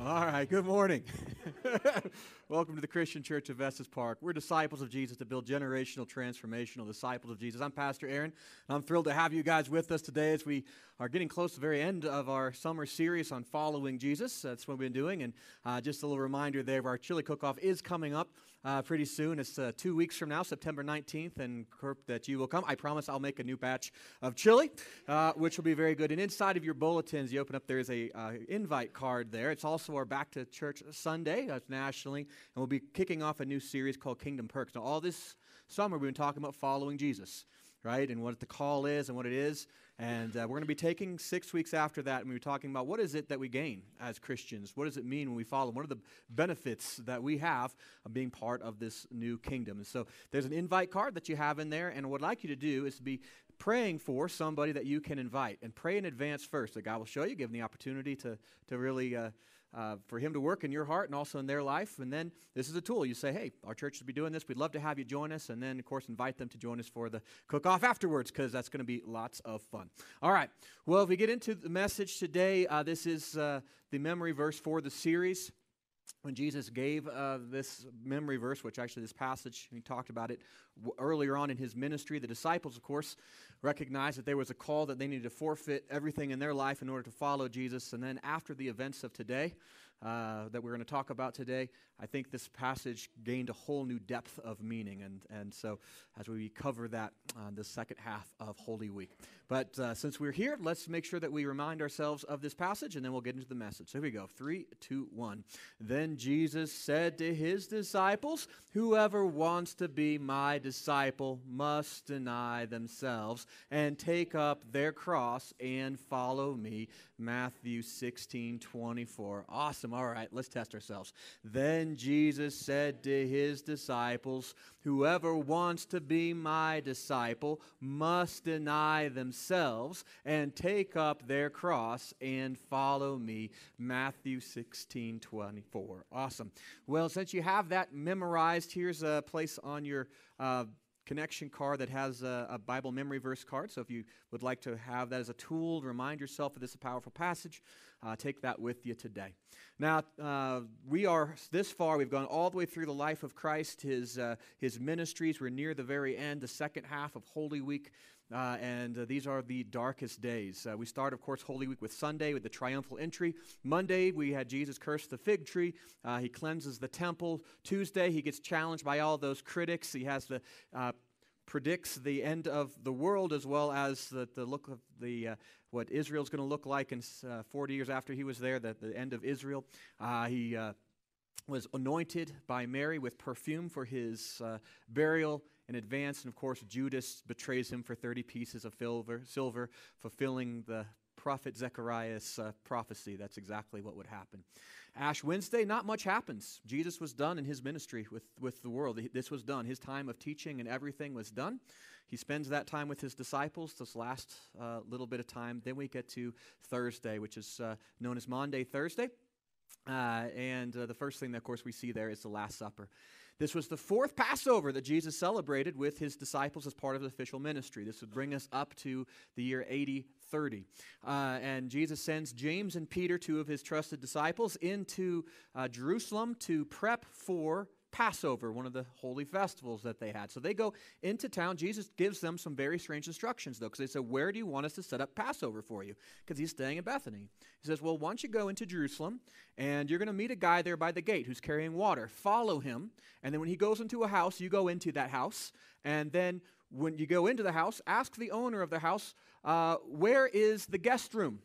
All right, good morning. Welcome to the Christian Church of Estes Park. We're disciples of Jesus to build generational, transformational disciples of Jesus. I'm Pastor Aaron, and I'm thrilled to have you guys with us today as we are getting close to the very end of our summer series on following Jesus. That's what we've been doing, and uh, just a little reminder there our chili cook-off is coming up uh, pretty soon. It's uh, two weeks from now, September 19th, and hope that you will come. I promise I'll make a new batch of chili, uh, which will be very good. And inside of your bulletins, you open up, there's a uh, invite card there. It's also our Back to Church Sunday. That's nationally, and we'll be kicking off a new series called Kingdom Perks. Now, all this summer, we've been talking about following Jesus, right, and what the call is and what it is. And uh, we're going to be taking six weeks after that, and we are talking about what is it that we gain as Christians? What does it mean when we follow? What are the benefits that we have of being part of this new kingdom? And so there's an invite card that you have in there, and what I'd like you to do is to be praying for somebody that you can invite, and pray in advance first. That God will show you, give them the opportunity to to really. Uh, uh, for him to work in your heart and also in their life. And then this is a tool. You say, hey, our church will be doing this. We'd love to have you join us. And then, of course, invite them to join us for the cook off afterwards because that's going to be lots of fun. All right. Well, if we get into the message today, uh, this is uh, the memory verse for the series when Jesus gave uh, this memory verse, which actually this passage, he talked about it w- earlier on in his ministry, the disciples, of course, recognized that there was a call that they needed to forfeit everything in their life in order to follow Jesus. And then after the events of today, uh, that we're going to talk about today, I think this passage gained a whole new depth of meaning. And, and so, as we cover that on the second half of Holy Week. But uh, since we're here, let's make sure that we remind ourselves of this passage and then we'll get into the message. So here we go. Three, two, one. Then Jesus said to his disciples, Whoever wants to be my disciple must deny themselves and take up their cross and follow me. Matthew 16, 24. Awesome. All right, let's test ourselves. Then Jesus said to his disciples, Whoever wants to be my disciple must deny themselves and take up their cross and follow me. Matthew 16, 24. Awesome. Well, since you have that memorized, here's a place on your uh, connection card that has a, a, Bible memory verse card. So if you would like to have that as a tool to remind yourself of this powerful passage, uh, take that with you today. Now, uh, we are this far, we've gone all the way through the life of Christ, his, uh, his ministries. We're near the very end, the second half of Holy Week. Uh, and uh, these are the darkest days. Uh, we start, of course, Holy Week with Sunday with the triumphal entry. Monday, we had Jesus curse the fig tree. Uh, he cleanses the temple. Tuesday, he gets challenged by all those critics. He has the uh, predicts the end of the world as well as the, the look of the uh, what Israel's going to look like in 40 years after he was there, the, the end of Israel. he was anointed by Mary with perfume for his burial in advance. And of course, Judas betrays him for 30 pieces of silver, silver fulfilling the prophet Zechariah's uh, prophecy. That's exactly what would happen. Ash Wednesday, not much happens. Jesus was done in his ministry with, with the world. This was done. His time of teaching and everything was done. He spends that time with his disciples, this last uh, little bit of time. Then we get to Thursday, which is uh, known as Maundy Thursday. Uh, and uh, the first thing, that, of course, we see there is the Last Supper. This was the fourth Passover that Jesus celebrated with his disciples as part of his official ministry. This would bring us up to the year 80 30. Uh, and Jesus sends James and Peter, two of his trusted disciples, into uh, Jerusalem to prep for Passover, one of the holy festivals that they had. So they go into town. Jesus gives them some very strange instructions, though, because they said, Where do you want us to set up Passover for you? Because he's staying in Bethany. He says, Well, why don't you go into Jerusalem, and you're going to meet a guy there by the gate who's carrying water. Follow him, and then when he goes into a house, you go into that house, and then when you go into the house, ask the owner of the house, uh, Where is the guest room?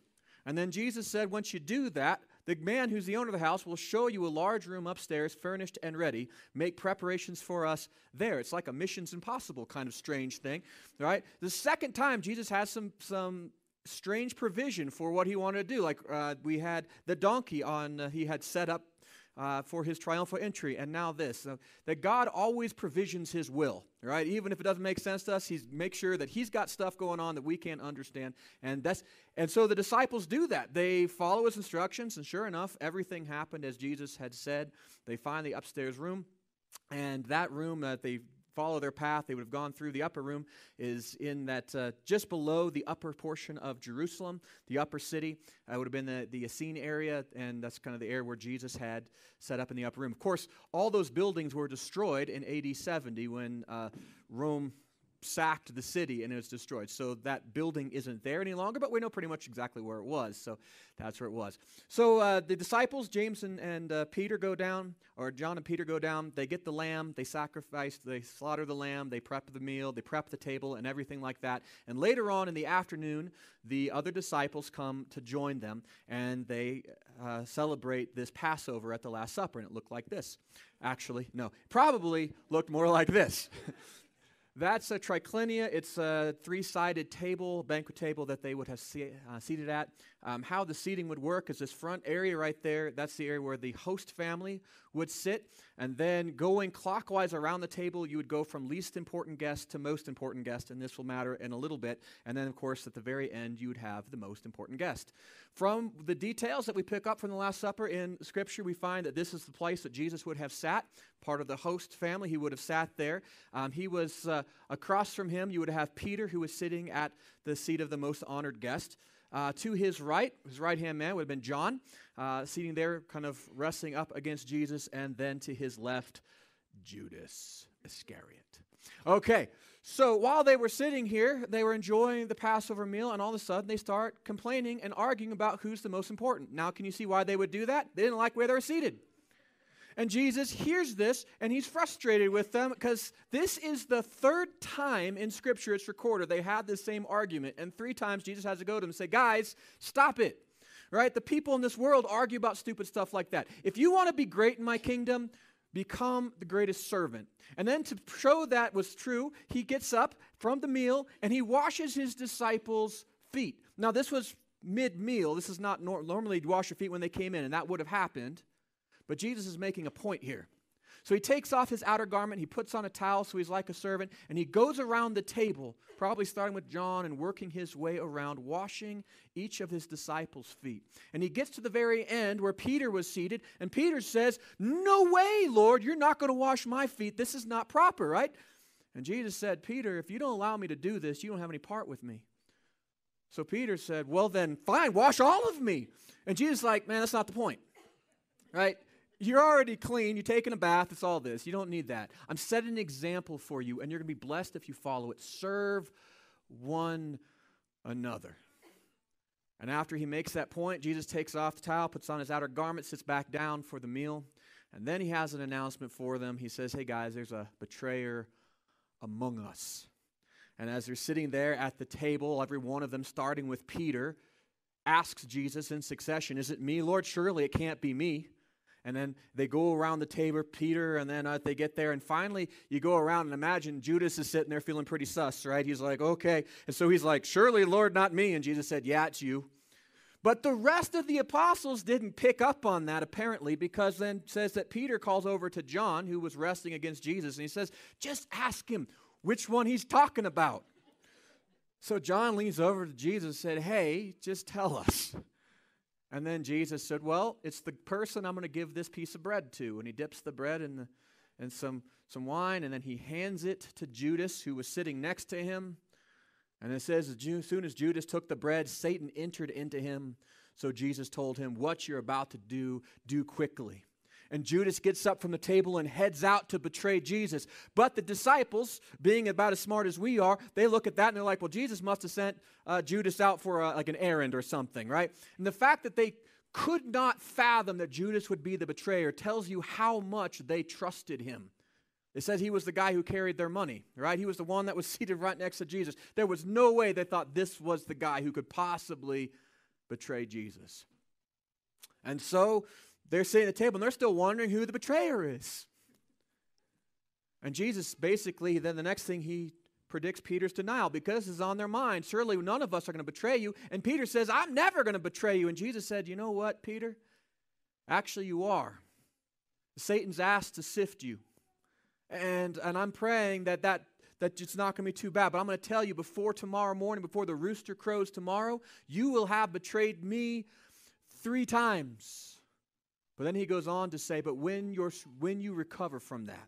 And then Jesus said, Once you do that, the man who's the owner of the house will show you a large room upstairs, furnished and ready. Make preparations for us there. It's like a missions impossible kind of strange thing, right? The second time, Jesus has some, some strange provision for what he wanted to do. Like uh, we had the donkey on, uh, he had set up uh, for his triumphal entry. And now this that God always provisions his will, right? Even if it doesn't make sense to us, he's make sure that he's got stuff going on that we can't understand. And that's and so the disciples do that. They follow his instructions, and sure enough, everything happened as Jesus had said. They find the upstairs room, and that room that they follow their path, they would have gone through. The upper room is in that uh, just below the upper portion of Jerusalem, the upper city. Uh, would have been the, the Essene area, and that's kind of the area where Jesus had set up in the upper room. Of course, all those buildings were destroyed in AD 70 when uh, Rome sacked the city and it was destroyed. So that building isn't there any longer, but we know pretty much exactly where it was. So that's where it was. So uh, the disciples, James and, and uh, Peter, go down, or John and Peter go down. They get the lamb, they sacrifice, they slaughter the lamb, they prep the meal, they prep the table, and everything like that. And later on in the afternoon, the other disciples come to join them, and they uh, celebrate this Passover at the Last Supper. And it looked like this. Actually, no, probably looked more like this. That's a triclinia. It's a three sided table, banquet table that they would have se- uh, seated at. Um, how the seating would work is this front area right there. That's the area where the host family would sit. And then going clockwise around the table, you would go from least important guest to most important guest. And this will matter in a little bit. And then, of course, at the very end, you would have the most important guest. From the details that we pick up from the Last Supper in Scripture, we find that this is the place that Jesus would have sat, part of the host family. He would have sat there. Um, he was uh, across from him, you would have Peter, who was sitting at the seat of the most honored guest. Uh, to his right, his right hand man would have been John, uh, sitting there, kind of resting up against Jesus. And then to his left, Judas Iscariot. Okay, so while they were sitting here, they were enjoying the Passover meal, and all of a sudden they start complaining and arguing about who's the most important. Now, can you see why they would do that? They didn't like where they were seated. And Jesus hears this and he's frustrated with them because this is the third time in Scripture it's recorded they had this same argument. And three times Jesus has to go to them and say, Guys, stop it. Right? The people in this world argue about stupid stuff like that. If you want to be great in my kingdom, become the greatest servant. And then to show that was true, he gets up from the meal and he washes his disciples' feet. Now, this was mid meal. This is not nor- normally to wash your feet when they came in, and that would have happened. But Jesus is making a point here. So he takes off his outer garment, he puts on a towel so he's like a servant, and he goes around the table, probably starting with John and working his way around, washing each of his disciples' feet. And he gets to the very end where Peter was seated, and Peter says, No way, Lord, you're not going to wash my feet. This is not proper, right? And Jesus said, Peter, if you don't allow me to do this, you don't have any part with me. So Peter said, Well, then, fine, wash all of me. And Jesus like, Man, that's not the point, right? You're already clean. You're taking a bath. It's all this. You don't need that. I'm setting an example for you, and you're going to be blessed if you follow it. Serve one another. And after he makes that point, Jesus takes off the towel, puts on his outer garment, sits back down for the meal, and then he has an announcement for them. He says, Hey guys, there's a betrayer among us. And as they're sitting there at the table, every one of them, starting with Peter, asks Jesus in succession, Is it me, Lord? Surely it can't be me. And then they go around the table, Peter, and then uh, they get there. And finally, you go around and imagine Judas is sitting there feeling pretty sus, right? He's like, okay. And so he's like, surely, Lord, not me. And Jesus said, yeah, it's you. But the rest of the apostles didn't pick up on that, apparently, because then says that Peter calls over to John, who was wrestling against Jesus, and he says, just ask him which one he's talking about. So John leans over to Jesus and said, Hey, just tell us. And then Jesus said, Well, it's the person I'm going to give this piece of bread to. And he dips the bread in, the, in some, some wine, and then he hands it to Judas, who was sitting next to him. And it says, as soon as Judas took the bread, Satan entered into him. So Jesus told him, What you're about to do, do quickly. And Judas gets up from the table and heads out to betray Jesus. But the disciples, being about as smart as we are, they look at that and they're like, well, Jesus must have sent uh, Judas out for a, like an errand or something, right? And the fact that they could not fathom that Judas would be the betrayer tells you how much they trusted him. It says he was the guy who carried their money, right? He was the one that was seated right next to Jesus. There was no way they thought this was the guy who could possibly betray Jesus. And so they're sitting at the table and they're still wondering who the betrayer is. And Jesus basically, then the next thing he predicts Peter's denial because this is on their mind. Surely none of us are going to betray you. And Peter says, I'm never going to betray you. And Jesus said, You know what, Peter? Actually, you are. Satan's asked to sift you. And, and I'm praying that, that that it's not going to be too bad. But I'm going to tell you before tomorrow morning, before the rooster crows tomorrow, you will have betrayed me three times. But then he goes on to say, But when, you're, when you recover from that,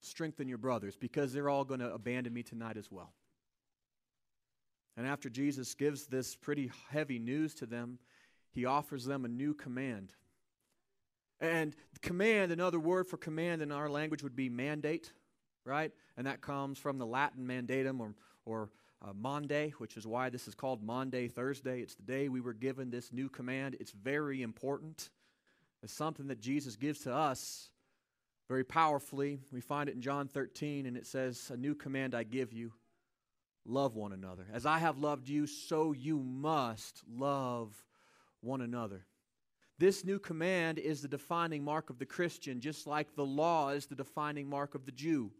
strengthen your brothers because they're all going to abandon me tonight as well. And after Jesus gives this pretty heavy news to them, he offers them a new command. And command, another word for command in our language would be mandate, right? And that comes from the Latin mandatum or, or uh, Maundy, which is why this is called Maundy Thursday. It's the day we were given this new command. It's very important. It's something that Jesus gives to us very powerfully. We find it in John 13, and it says, A new command I give you love one another. As I have loved you, so you must love one another. This new command is the defining mark of the Christian, just like the law is the defining mark of the Jew.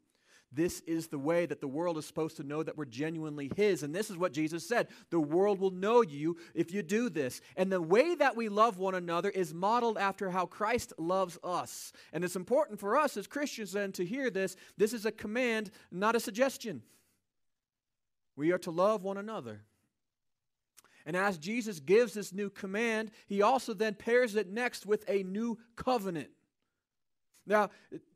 This is the way that the world is supposed to know that we're genuinely His. And this is what Jesus said the world will know you if you do this. And the way that we love one another is modeled after how Christ loves us. And it's important for us as Christians then to hear this. This is a command, not a suggestion. We are to love one another. And as Jesus gives this new command, he also then pairs it next with a new covenant. Now,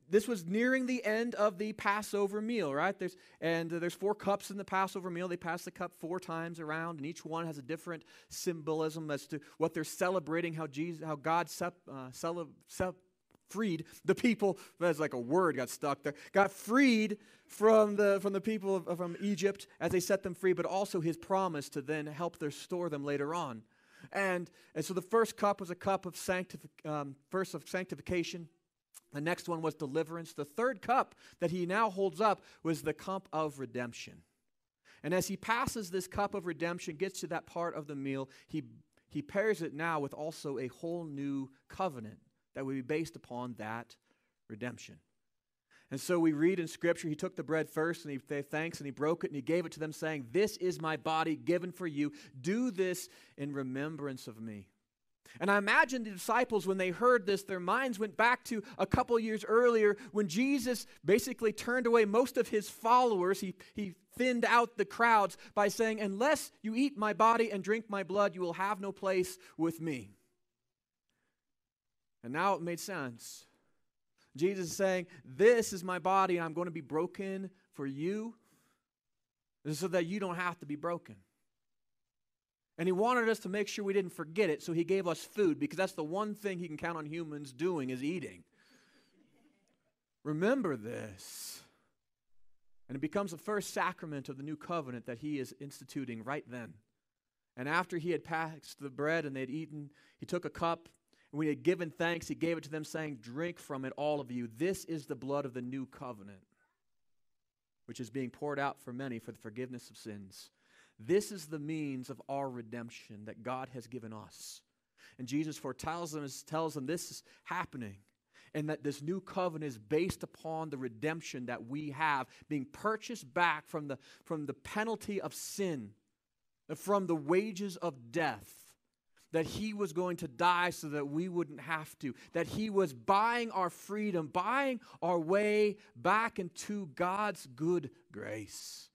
this was nearing the end of the Passover meal, right? There's, and uh, there's four cups in the Passover meal. They pass the cup four times around, and each one has a different symbolism as to what they're celebrating, how Jesus, how God sep, uh, cele, sep, freed the people. That's like a word got stuck there. Got freed from the from the people of, from Egypt as they set them free, but also His promise to then help their store them later on. And, and so the first cup was a cup of sanctific, um, first of sanctification. The next one was deliverance. The third cup that he now holds up was the cup of redemption. And as he passes this cup of redemption, gets to that part of the meal, he, he pairs it now with also a whole new covenant that would be based upon that redemption. And so we read in Scripture, he took the bread first and he gave thanks and he broke it and he gave it to them, saying, This is my body given for you. Do this in remembrance of me. And I imagine the disciples, when they heard this, their minds went back to a couple years earlier when Jesus basically turned away most of his followers. He, he thinned out the crowds by saying, Unless you eat my body and drink my blood, you will have no place with me. And now it made sense. Jesus is saying, This is my body, and I'm going to be broken for you so that you don't have to be broken. And he wanted us to make sure we didn't forget it, so he gave us food because that's the one thing he can count on humans doing is eating. Remember this. And it becomes the first sacrament of the new covenant that he is instituting right then. And after he had passed the bread and they had eaten, he took a cup. And when he had given thanks, he gave it to them, saying, Drink from it, all of you. This is the blood of the new covenant, which is being poured out for many for the forgiveness of sins. This is the means of our redemption that God has given us. And Jesus foretells them, tells them this is happening and that this new covenant is based upon the redemption that we have being purchased back from the, from the penalty of sin, from the wages of death. That he was going to die so that we wouldn't have to. That he was buying our freedom, buying our way back into God's good grace.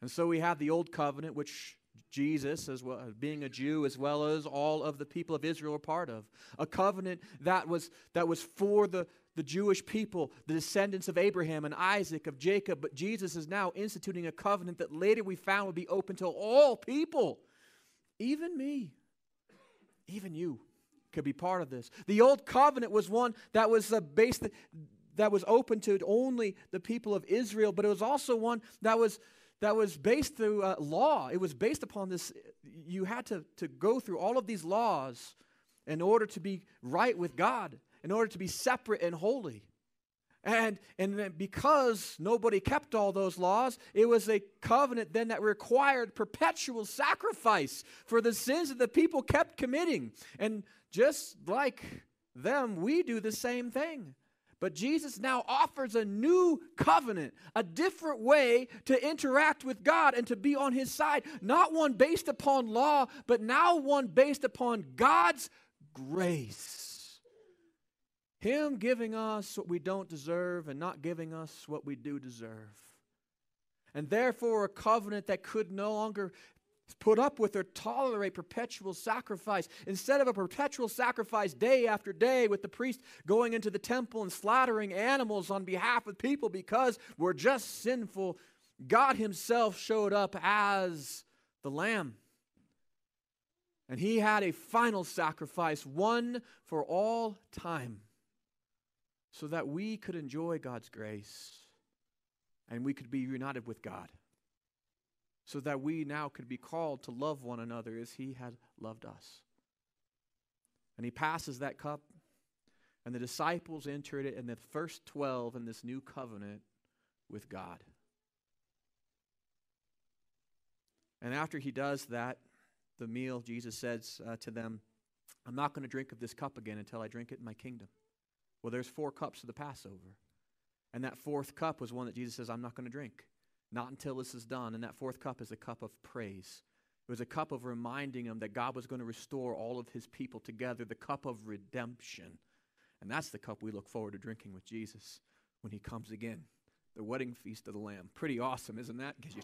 And so we have the old covenant, which Jesus, as well being a Jew, as well as all of the people of Israel, are part of. A covenant that was that was for the, the Jewish people, the descendants of Abraham and Isaac, of Jacob. But Jesus is now instituting a covenant that later we found would be open to all people, even me, even you could be part of this. The old covenant was one that was uh, based that was open to only the people of Israel, but it was also one that was that was based through uh, law. It was based upon this. You had to, to go through all of these laws in order to be right with God, in order to be separate and holy. And, and because nobody kept all those laws, it was a covenant then that required perpetual sacrifice for the sins that the people kept committing. And just like them, we do the same thing. But Jesus now offers a new covenant, a different way to interact with God and to be on His side. Not one based upon law, but now one based upon God's grace. Him giving us what we don't deserve and not giving us what we do deserve. And therefore, a covenant that could no longer put up with or tolerate perpetual sacrifice. Instead of a perpetual sacrifice day after day with the priest going into the temple and slaughtering animals on behalf of people because we're just sinful, God Himself showed up as the Lamb. And He had a final sacrifice, one for all time, so that we could enjoy God's grace and we could be united with God so that we now could be called to love one another as he had loved us. And he passes that cup, and the disciples entered it in the first 12 in this new covenant with God. And after he does that, the meal, Jesus says uh, to them, I'm not going to drink of this cup again until I drink it in my kingdom. Well, there's four cups of the Passover. And that fourth cup was one that Jesus says, I'm not going to drink. Not until this is done. And that fourth cup is a cup of praise. It was a cup of reminding him that God was going to restore all of his people together, the cup of redemption. And that's the cup we look forward to drinking with Jesus when he comes again. The wedding feast of the Lamb. Pretty awesome, isn't that? Gives you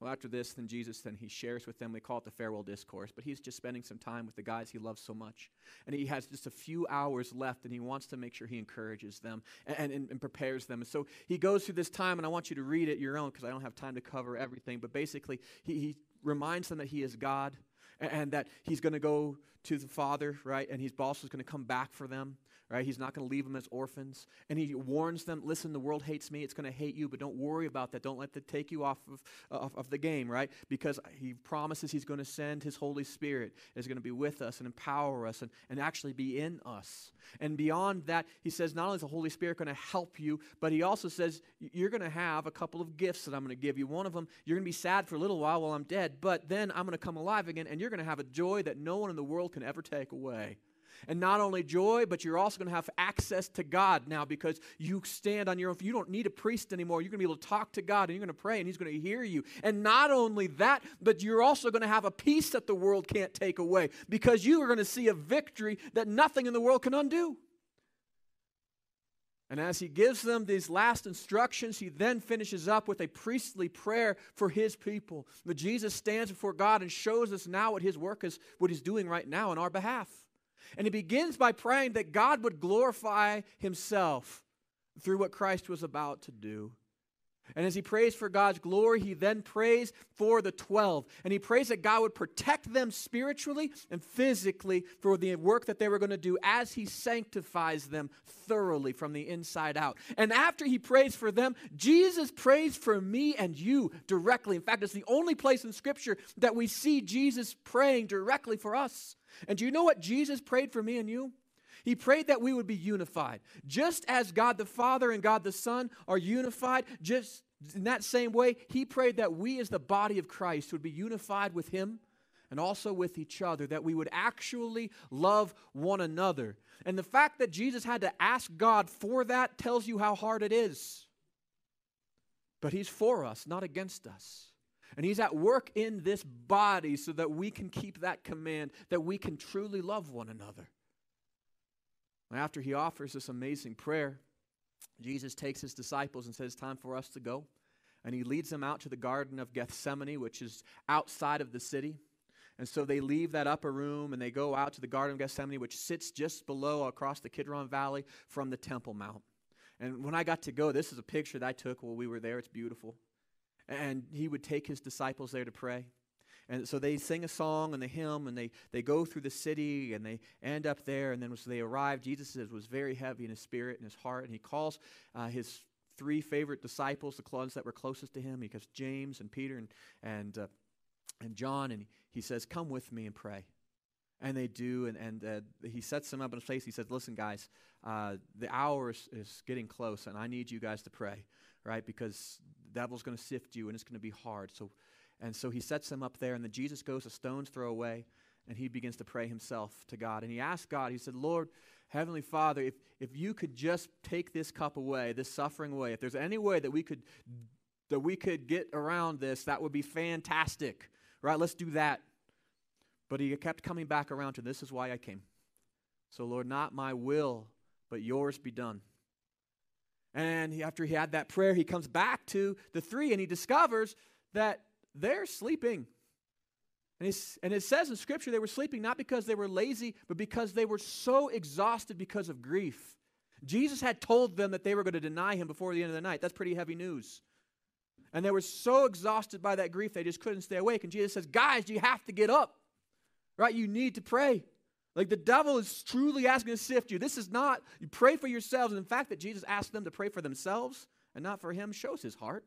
well, after this, then Jesus, then he shares with them. We call it the farewell discourse, but he's just spending some time with the guys he loves so much. And he has just a few hours left, and he wants to make sure he encourages them and, and, and prepares them. And so he goes through this time, and I want you to read it your own because I don't have time to cover everything. But basically, he, he reminds them that he is God and, and that he's going to go to the Father, right? And boss is going to come back for them right? He's not going to leave them as orphans. And he warns them listen, the world hates me. It's going to hate you, but don't worry about that. Don't let that take you off of, uh, of, of the game, right? Because he promises he's going to send his Holy Spirit, is going to be with us and empower us and, and actually be in us. And beyond that, he says not only is the Holy Spirit going to help you, but he also says you're going to have a couple of gifts that I'm going to give you. One of them, you're going to be sad for a little while while I'm dead, but then I'm going to come alive again, and you're going to have a joy that no one in the world can ever take away. And not only joy, but you're also going to have access to God now because you stand on your own. You don't need a priest anymore. You're going to be able to talk to God and you're going to pray and He's going to hear you. And not only that, but you're also going to have a peace that the world can't take away because you are going to see a victory that nothing in the world can undo. And as he gives them these last instructions, he then finishes up with a priestly prayer for his people. But Jesus stands before God and shows us now what his work is, what he's doing right now on our behalf. And he begins by praying that God would glorify himself through what Christ was about to do. And as he prays for God's glory, he then prays for the 12. And he prays that God would protect them spiritually and physically for the work that they were going to do as he sanctifies them thoroughly from the inside out. And after he prays for them, Jesus prays for me and you directly. In fact, it's the only place in Scripture that we see Jesus praying directly for us. And do you know what Jesus prayed for me and you? He prayed that we would be unified. Just as God the Father and God the Son are unified, just in that same way, he prayed that we, as the body of Christ, would be unified with him and also with each other, that we would actually love one another. And the fact that Jesus had to ask God for that tells you how hard it is. But he's for us, not against us. And He's at work in this body so that we can keep that command, that we can truly love one another. After He offers this amazing prayer, Jesus takes His disciples and says, Time for us to go. And He leads them out to the Garden of Gethsemane, which is outside of the city. And so they leave that upper room and they go out to the Garden of Gethsemane, which sits just below across the Kidron Valley from the Temple Mount. And when I got to go, this is a picture that I took while we were there. It's beautiful and he would take his disciples there to pray. And so they sing a song and the hymn, and they, they go through the city, and they end up there. And then as they arrive, Jesus was very heavy in his spirit and his heart, and he calls uh, his three favorite disciples, the ones that were closest to him. He goes James and Peter and and uh, and John, and he says, "Come with me and pray." And they do, and and uh, he sets them up in a place. He says, "Listen, guys, uh, the hour is, is getting close, and I need you guys to pray, right? Because the devil's going to sift you and it's going to be hard. So, and so he sets them up there, and then Jesus goes a stone's throw away, and he begins to pray himself to God. And he asked God, he said, Lord, Heavenly Father, if, if you could just take this cup away, this suffering away, if there's any way that we could that we could get around this, that would be fantastic. Right? Let's do that. But he kept coming back around to this is why I came. So, Lord, not my will, but yours be done. And he, after he had that prayer, he comes back to the three and he discovers that they're sleeping. And, and it says in Scripture they were sleeping not because they were lazy, but because they were so exhausted because of grief. Jesus had told them that they were going to deny him before the end of the night. That's pretty heavy news. And they were so exhausted by that grief, they just couldn't stay awake. And Jesus says, Guys, you have to get up, right? You need to pray. Like the devil is truly asking to sift you. This is not, you pray for yourselves. And the fact that Jesus asked them to pray for themselves and not for him shows his heart.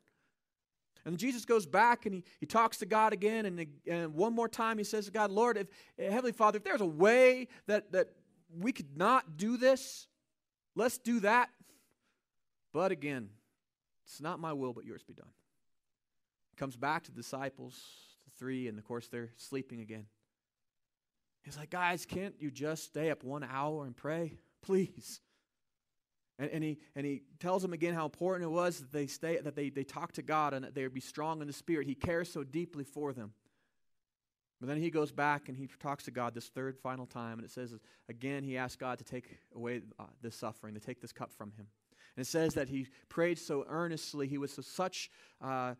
And Jesus goes back and he, he talks to God again. And, and one more time he says to God, Lord, if, eh, Heavenly Father, if there's a way that, that we could not do this, let's do that. But again, it's not my will, but yours be done. He comes back to the disciples, the three, and of course they're sleeping again. He's like, guys, can't you just stay up one hour and pray? Please. And, and, he, and he tells them again how important it was that they stay, that they, they talk to God and that they would be strong in the Spirit. He cares so deeply for them. But then he goes back and he talks to God this third final time, and it says again he asked God to take away uh, this suffering, to take this cup from him. And it says that he prayed so earnestly, he was so such, uh,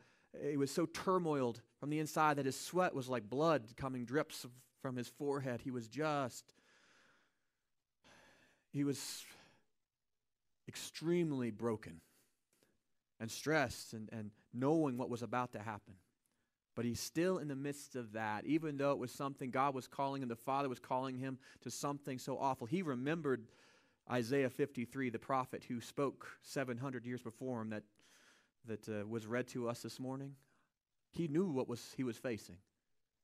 he was so turmoiled from the inside that his sweat was like blood coming drips from his forehead. He was just, he was extremely broken and stressed and, and knowing what was about to happen. But he's still in the midst of that, even though it was something God was calling him, the Father was calling him to something so awful. He remembered Isaiah 53, the prophet who spoke 700 years before him, that, that uh, was read to us this morning. He knew what was, he was facing.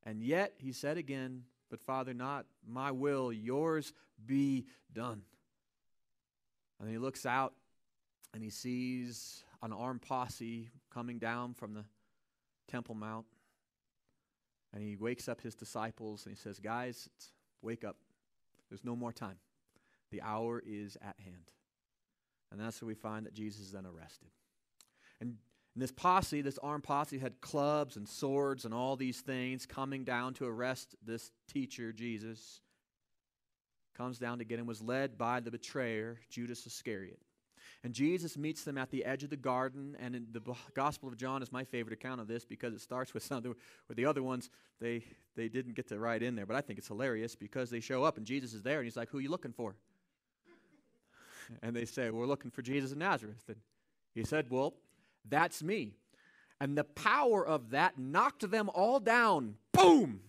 And yet, he said again, But Father, not my will, yours be done. And then he looks out and he sees an armed posse coming down from the Temple Mount. And he wakes up his disciples and he says, Guys, wake up. There's no more time. The hour is at hand. And that's where we find that Jesus is then arrested. And, and this posse, this armed posse, had clubs and swords and all these things coming down to arrest this teacher, Jesus comes down to get him was led by the betrayer, Judas Iscariot. And Jesus meets them at the edge of the garden. And in the Gospel of John is my favorite account of this because it starts with some with the other ones they they didn't get to write in there. But I think it's hilarious because they show up and Jesus is there and he's like, "Who are you looking for?" And they say, "We're looking for Jesus of Nazareth." And he said, "Well, that's me." And the power of that knocked them all down. Boom.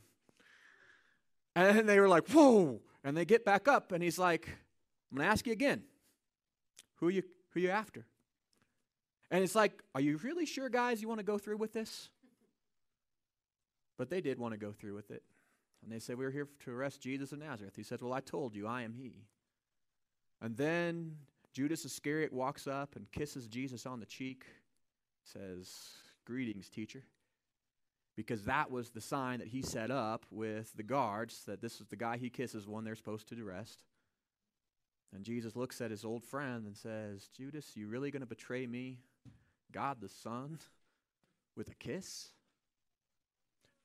And they were like, "Whoa!" And they get back up, and he's like, I'm going to ask you again. Who are you, who are you after? And it's like, are you really sure, guys, you want to go through with this? But they did want to go through with it. And they said, We're here to arrest Jesus of Nazareth. He said, Well, I told you, I am he. And then Judas Iscariot walks up and kisses Jesus on the cheek, says, Greetings, teacher because that was the sign that he set up with the guards that this is the guy he kisses when they're supposed to arrest. And Jesus looks at his old friend and says, Judas, you really going to betray me, God the Son, with a kiss?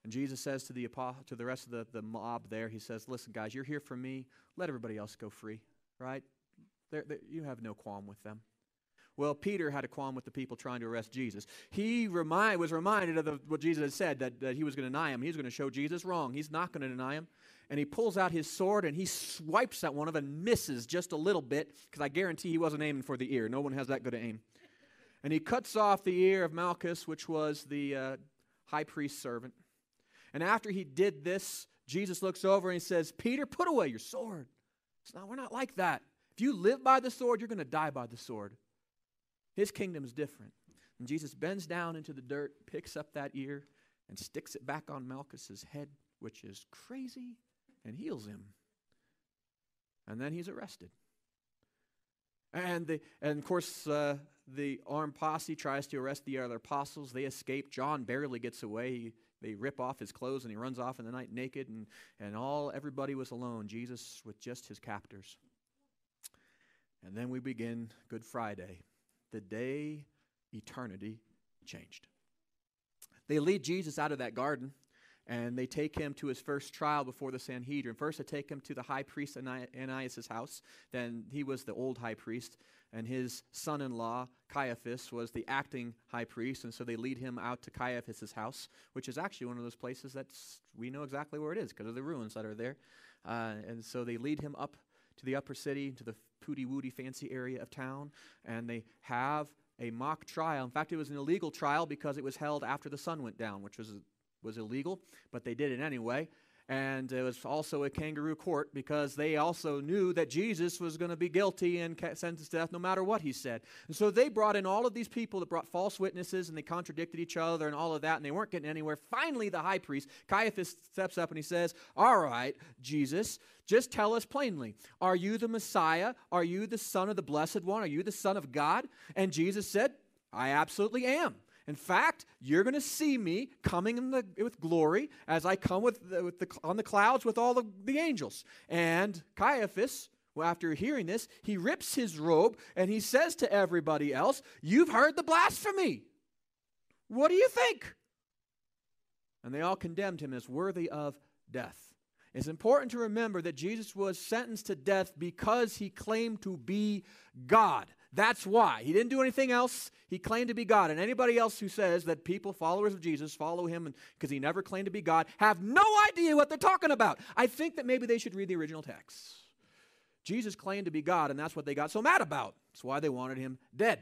And Jesus says to the, to the rest of the, the mob there, he says, Listen, guys, you're here for me. Let everybody else go free, right? They're, they're, you have no qualm with them. Well, Peter had a qualm with the people trying to arrest Jesus. He remind, was reminded of the, what Jesus had said, that, that he was going to deny him. He was going to show Jesus wrong. He's not going to deny him. And he pulls out his sword and he swipes at one of them and misses just a little bit, because I guarantee he wasn't aiming for the ear. No one has that good aim. And he cuts off the ear of Malchus, which was the uh, high priest's servant. And after he did this, Jesus looks over and he says, Peter, put away your sword. It's not, we're not like that. If you live by the sword, you're going to die by the sword. His kingdom is different. And Jesus bends down into the dirt, picks up that ear, and sticks it back on Malchus's head, which is crazy, and heals him. And then he's arrested. And, the, and of course, uh, the armed posse tries to arrest the other apostles. They escape. John barely gets away. He, they rip off his clothes and he runs off in the night naked, and, and all everybody was alone. Jesus with just his captors. And then we begin Good Friday the day eternity changed. They lead Jesus out of that garden, and they take him to his first trial before the Sanhedrin. First, they take him to the high priest Ananias' house. Then he was the old high priest, and his son in law, Caiaphas, was the acting high priest. And so they lead him out to Caiaphas' house, which is actually one of those places that we know exactly where it is because of the ruins that are there. Uh, and so they lead him up to the upper city, to the pooty woody fancy area of town, and they have a mock trial. In fact, it was an illegal trial because it was held after the sun went down, which was was illegal, but they did it anyway. And it was also a kangaroo court because they also knew that Jesus was going to be guilty and sentenced to death no matter what he said. And so they brought in all of these people that brought false witnesses and they contradicted each other and all of that, and they weren't getting anywhere. Finally, the high priest, Caiaphas, steps up and he says, All right, Jesus, just tell us plainly Are you the Messiah? Are you the Son of the Blessed One? Are you the Son of God? And Jesus said, I absolutely am. In fact, you're going to see me coming the, with glory as I come with, the, with the, on the clouds with all the, the angels. And Caiaphas, well, after hearing this, he rips his robe and he says to everybody else, You've heard the blasphemy. What do you think? And they all condemned him as worthy of death. It's important to remember that Jesus was sentenced to death because he claimed to be God. That's why. He didn't do anything else. He claimed to be God. And anybody else who says that people, followers of Jesus, follow him because he never claimed to be God, have no idea what they're talking about. I think that maybe they should read the original text. Jesus claimed to be God, and that's what they got so mad about. That's why they wanted him dead.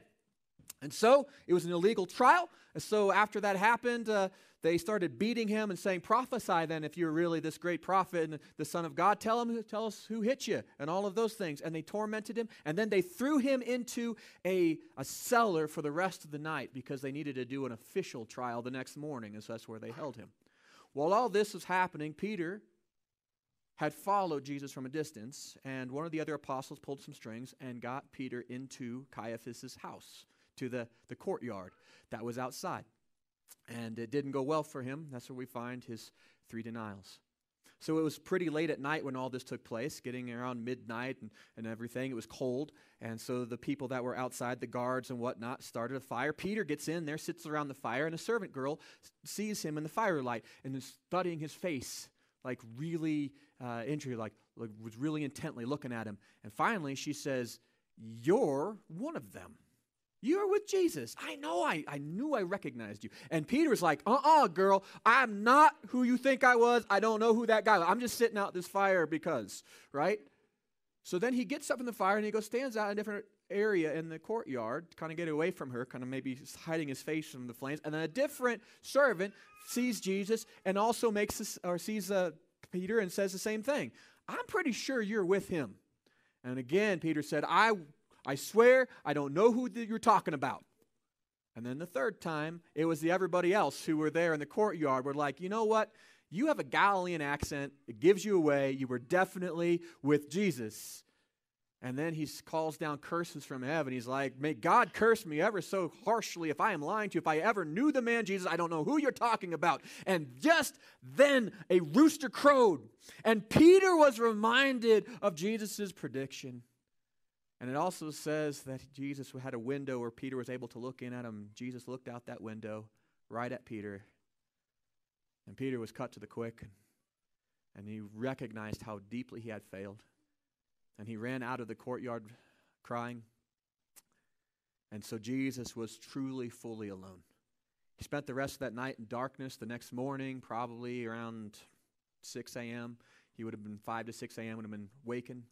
And so it was an illegal trial. And so after that happened, uh, they started beating him and saying, Prophesy then if you're really this great prophet and the Son of God. Tell him, tell us who hit you, and all of those things. And they tormented him. And then they threw him into a, a cellar for the rest of the night because they needed to do an official trial the next morning. And so that's where they held him. While all this was happening, Peter had followed Jesus from a distance, and one of the other apostles pulled some strings and got Peter into Caiaphas' house, to the, the courtyard that was outside. And it didn't go well for him. That's where we find his three denials. So it was pretty late at night when all this took place, getting around midnight and, and everything. It was cold. And so the people that were outside, the guards and whatnot, started a fire. Peter gets in there, sits around the fire, and a servant girl sees him in the firelight and is studying his face, like really uh, interested, like, like was really intently looking at him. And finally she says, You're one of them. You're with Jesus. I know I, I knew I recognized you. And Peter's like, uh uh-uh, uh girl, I'm not who you think I was. I don't know who that guy was. I'm just sitting out this fire because, right? So then he gets up in the fire and he goes, stands out in a different area in the courtyard, kind of get away from her, kind of maybe hiding his face from the flames. And then a different servant sees Jesus and also makes this, or sees uh, Peter and says the same thing. I'm pretty sure you're with him. And again, Peter said, I I swear I don't know who you're talking about. And then the third time, it was the everybody else who were there in the courtyard were like, you know what? You have a Galilean accent. It gives you away. You were definitely with Jesus. And then he calls down curses from heaven. He's like, May God curse me ever so harshly if I am lying to you. If I ever knew the man Jesus, I don't know who you're talking about. And just then a rooster crowed. And Peter was reminded of Jesus' prediction. And it also says that Jesus had a window where Peter was able to look in at him. Jesus looked out that window right at Peter. And Peter was cut to the quick. And he recognized how deeply he had failed. And he ran out of the courtyard crying. And so Jesus was truly, fully alone. He spent the rest of that night in darkness. The next morning, probably around 6 a.m., he would have been 5 to 6 a.m., would have been wakened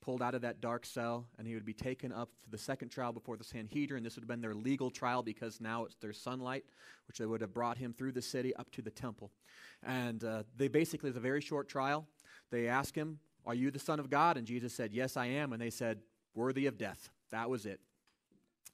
pulled out of that dark cell, and he would be taken up for the second trial before the Sanhedrin. This would have been their legal trial because now it's their sunlight, which they would have brought him through the city up to the temple. And uh, they basically, it's a very short trial. They ask him, Are you the Son of God? And Jesus said, Yes, I am. And they said, Worthy of death. That was it.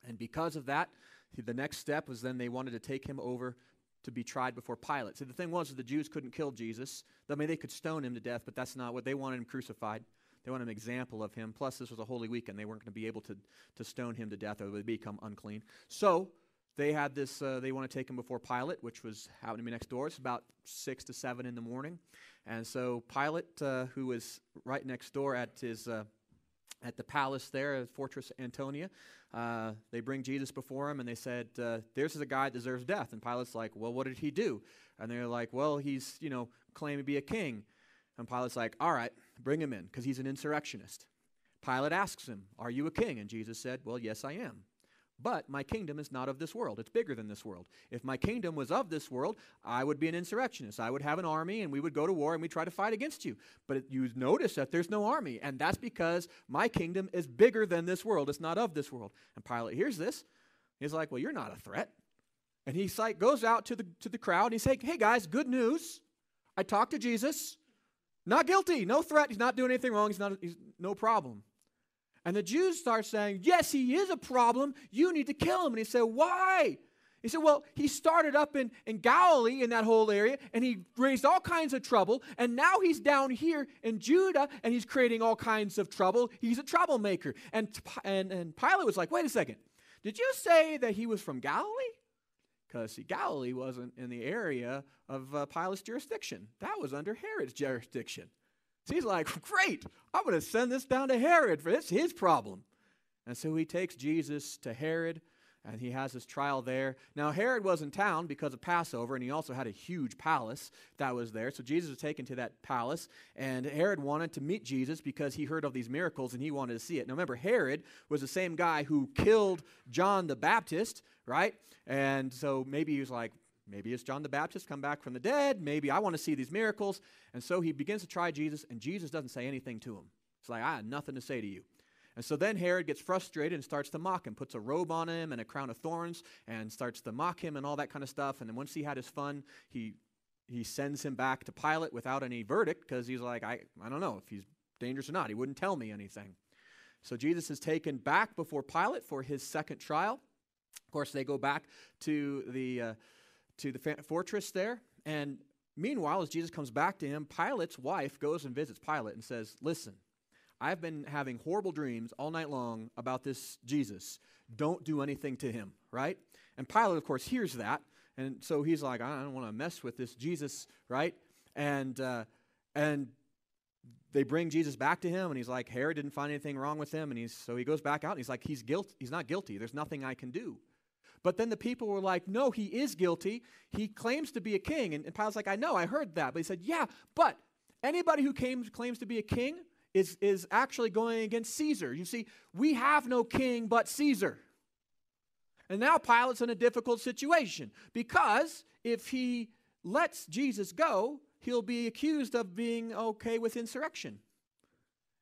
And because of that, the next step was then they wanted to take him over to be tried before Pilate. See, the thing was, the Jews couldn't kill Jesus. I mean, they could stone him to death, but that's not what they wanted him crucified. They want an example of him. Plus, this was a holy week, and They weren't going to be able to, to stone him to death or would become unclean. So they had this, uh, they want to take him before Pilate, which was happening to be next door. It's about 6 to 7 in the morning. And so Pilate, uh, who was right next door at his, uh, at the palace there, at Fortress Antonia. Uh, they bring Jesus before him and they said, uh, This is a guy that deserves death. And Pilate's like, Well, what did he do? And they're like, Well, he's, you know, claiming to be a king. And Pilate's like, All right, bring him in, because he's an insurrectionist. Pilate asks him, Are you a king? And Jesus said, Well, yes, I am. But my kingdom is not of this world. It's bigger than this world. If my kingdom was of this world, I would be an insurrectionist. I would have an army and we would go to war and we try to fight against you. But you notice that there's no army. And that's because my kingdom is bigger than this world. It's not of this world. And Pilate hears this. He's like, Well, you're not a threat. And he like, goes out to the, to the crowd and he's like, Hey guys, good news. I talked to Jesus. Not guilty, no threat. He's not doing anything wrong. He's not, he's no problem. And the Jews start saying, Yes, he is a problem. You need to kill him. And he said, Why? He said, Well, he started up in, in Galilee, in that whole area, and he raised all kinds of trouble. And now he's down here in Judah, and he's creating all kinds of trouble. He's a troublemaker. And, and, and Pilate was like, Wait a second. Did you say that he was from Galilee? Because, see, Galilee wasn't in the area of uh, Pilate's jurisdiction, that was under Herod's jurisdiction. So he's like, Great, I'm going to send this down to Herod for this his problem. And so he takes Jesus to Herod and he has his trial there. Now, Herod was in town because of Passover, and he also had a huge palace that was there. So Jesus was taken to that palace, and Herod wanted to meet Jesus because he heard of these miracles and he wanted to see it. Now, remember, Herod was the same guy who killed John the Baptist, right? And so maybe he was like, Maybe it's John the Baptist come back from the dead. Maybe I want to see these miracles. And so he begins to try Jesus, and Jesus doesn't say anything to him. It's like, I have nothing to say to you. And so then Herod gets frustrated and starts to mock him, puts a robe on him and a crown of thorns, and starts to mock him and all that kind of stuff. And then once he had his fun, he he sends him back to Pilate without any verdict because he's like, I, I don't know if he's dangerous or not. He wouldn't tell me anything. So Jesus is taken back before Pilate for his second trial. Of course, they go back to the uh, to the fa- fortress there. And meanwhile, as Jesus comes back to him, Pilate's wife goes and visits Pilate and says, Listen, I've been having horrible dreams all night long about this Jesus. Don't do anything to him, right? And Pilate, of course, hears that. And so he's like, I don't want to mess with this Jesus, right? And, uh, and they bring Jesus back to him, and he's like, Herod didn't find anything wrong with him. And he's, so he goes back out, and he's like, he's, guilt, he's not guilty. There's nothing I can do. But then the people were like, no, he is guilty. He claims to be a king. And, and Pilate's like, I know, I heard that. But he said, yeah, but anybody who came, claims to be a king is, is actually going against Caesar. You see, we have no king but Caesar. And now Pilate's in a difficult situation because if he lets Jesus go, he'll be accused of being okay with insurrection.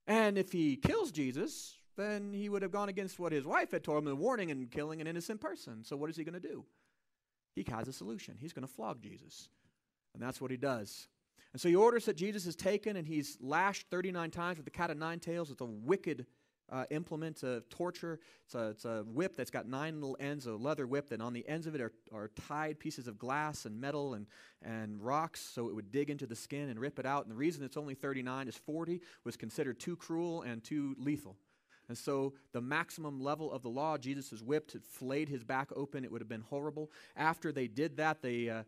And if he kills Jesus, then he would have gone against what his wife had told him, the warning and killing an innocent person. So what is he going to do? He has a solution. He's going to flog Jesus. And that's what he does. And so he orders that Jesus is taken and he's lashed 39 times with the cat of nine tails. It's a wicked uh, implement of torture. It's a, it's a whip that's got nine little ends, a leather whip, and on the ends of it are, are tied pieces of glass and metal and, and rocks so it would dig into the skin and rip it out. And the reason it's only 39 is 40 was considered too cruel and too lethal. And so, the maximum level of the law, Jesus is whipped, it flayed his back open. It would have been horrible. After they did that, they, uh,